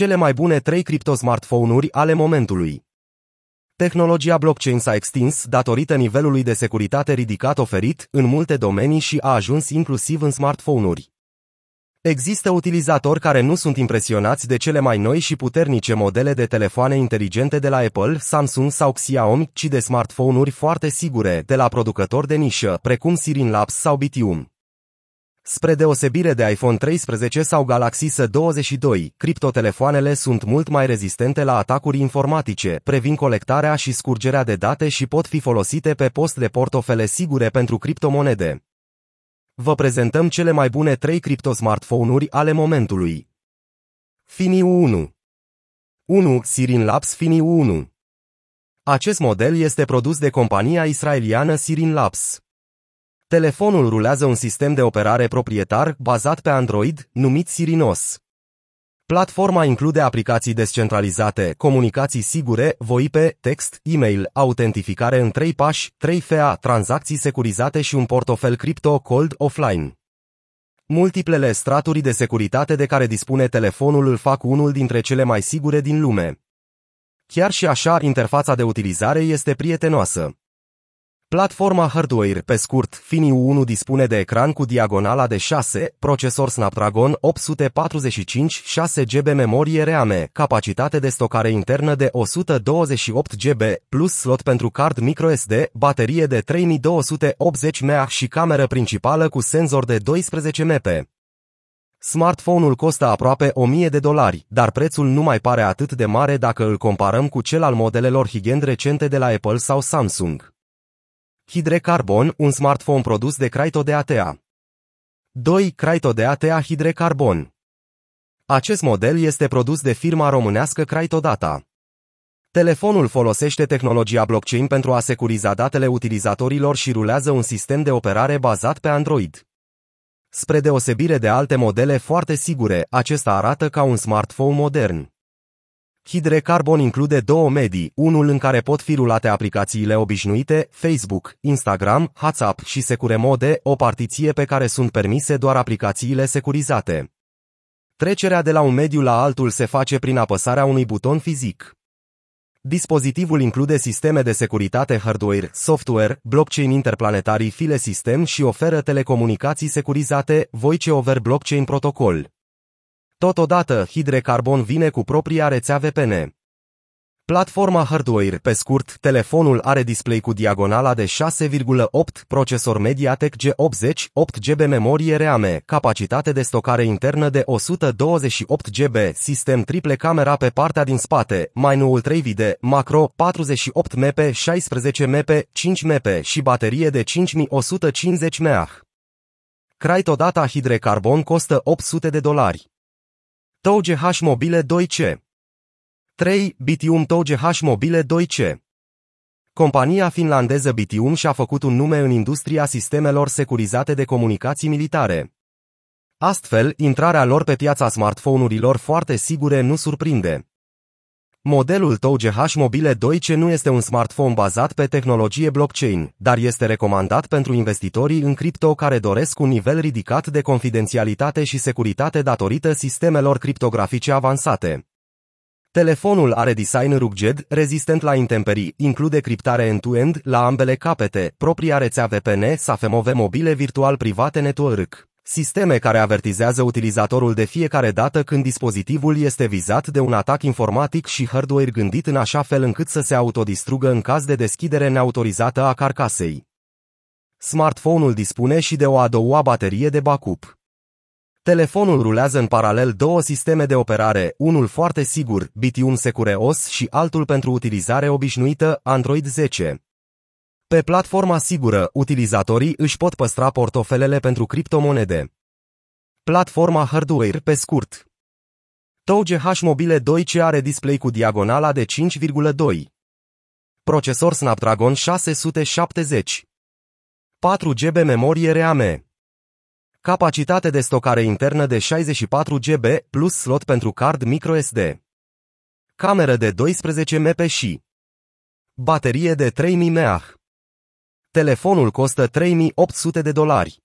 Cele mai bune 3 criptosmartphone-uri ale momentului. Tehnologia blockchain s-a extins datorită nivelului de securitate ridicat oferit în multe domenii și a ajuns inclusiv în smartphone-uri. Există utilizatori care nu sunt impresionați de cele mai noi și puternice modele de telefoane inteligente de la Apple, Samsung sau Xiaomi, ci de smartphone-uri foarte sigure de la producători de nișă, precum Sirin Labs sau Bitium. Spre deosebire de iPhone 13 sau Galaxy S22, criptotelefoanele sunt mult mai rezistente la atacuri informatice, previn colectarea și scurgerea de date și pot fi folosite pe post de portofele sigure pentru criptomonede. Vă prezentăm cele mai bune 3 criptosmartphone-uri ale momentului. Fini 1 1. Sirin Labs Fini 1 Acest model este produs de compania israeliană Sirin Labs. Telefonul rulează un sistem de operare proprietar bazat pe Android, numit Sirinos. Platforma include aplicații descentralizate, comunicații sigure, VoIP, text, e-mail, autentificare în 3 pași, 3 FA, tranzacții securizate și un portofel cripto cold offline. Multiplele straturi de securitate de care dispune telefonul îl fac unul dintre cele mai sigure din lume. Chiar și așa, interfața de utilizare este prietenoasă. Platforma hardware, pe scurt, Fini 1 dispune de ecran cu diagonala de 6, procesor Snapdragon 845, 6 GB memorie RAM, capacitate de stocare internă de 128 GB, plus slot pentru card microSD, baterie de 3280 mAh și cameră principală cu senzor de 12 MP. Smartphone-ul costă aproape 1000 de dolari, dar prețul nu mai pare atât de mare dacă îl comparăm cu cel al modelelor high-end recente de la Apple sau Samsung. Hidrecarbon, un smartphone produs de Cryto de ATA. 2. Cryto de ATA Hidrecarbon. Acest model este produs de firma românească Data. Telefonul folosește tehnologia blockchain pentru a securiza datele utilizatorilor și rulează un sistem de operare bazat pe Android. Spre deosebire de alte modele foarte sigure, acesta arată ca un smartphone modern. Hidrecarbon include două medii, unul în care pot fi rulate aplicațiile obișnuite, Facebook, Instagram, WhatsApp și Secure Mode, o partiție pe care sunt permise doar aplicațiile securizate. Trecerea de la un mediu la altul se face prin apăsarea unui buton fizic. Dispozitivul include sisteme de securitate hardware, software, blockchain interplanetarii file sistem și oferă telecomunicații securizate, Voice over Blockchain Protocol. Totodată, Hidrecarbon vine cu propria rețea VPN. Platforma hardware, pe scurt, telefonul are display cu diagonala de 6,8, procesor MediaTek G80, 8 GB memorie RAM, capacitate de stocare internă de 128 GB, sistem triple camera pe partea din spate, mai noul 3 video, macro, 48 MP, 16 MP, 5 MP și baterie de 5150 mAh. Cryto Data Hidrecarbon costă 800 de dolari. TOGH Mobile 2C 3. Bitium TOGH Mobile 2C Compania finlandeză Bitium și-a făcut un nume în industria sistemelor securizate de comunicații militare. Astfel, intrarea lor pe piața smartphone-urilor foarte sigure nu surprinde. Modelul tău GH Mobile 2C nu este un smartphone bazat pe tehnologie blockchain, dar este recomandat pentru investitorii în cripto care doresc un nivel ridicat de confidențialitate și securitate datorită sistemelor criptografice avansate. Telefonul are design rugged, rezistent la intemperii, include criptare end-to-end la ambele capete, propria rețea VPN, SAFEMOVE mobile virtual private network. Sisteme care avertizează utilizatorul de fiecare dată când dispozitivul este vizat de un atac informatic și hardware gândit în așa fel încât să se autodistrugă în caz de deschidere neautorizată a carcasei. Smartphone-ul dispune și de o a doua baterie de backup. Telefonul rulează în paralel două sisteme de operare, unul foarte sigur, Bitium Secure OS și altul pentru utilizare obișnuită, Android 10. Pe platforma sigură, utilizatorii își pot păstra portofelele pentru criptomonede. Platforma hardware, pe scurt. TOGH Mobile 2C are display cu diagonala de 5,2. Procesor Snapdragon 670. 4 GB memorie RAM. Capacitate de stocare internă de 64 GB plus slot pentru card microSD. Cameră de 12 MP și baterie de 3000 mAh. Telefonul costă 3800 de dolari.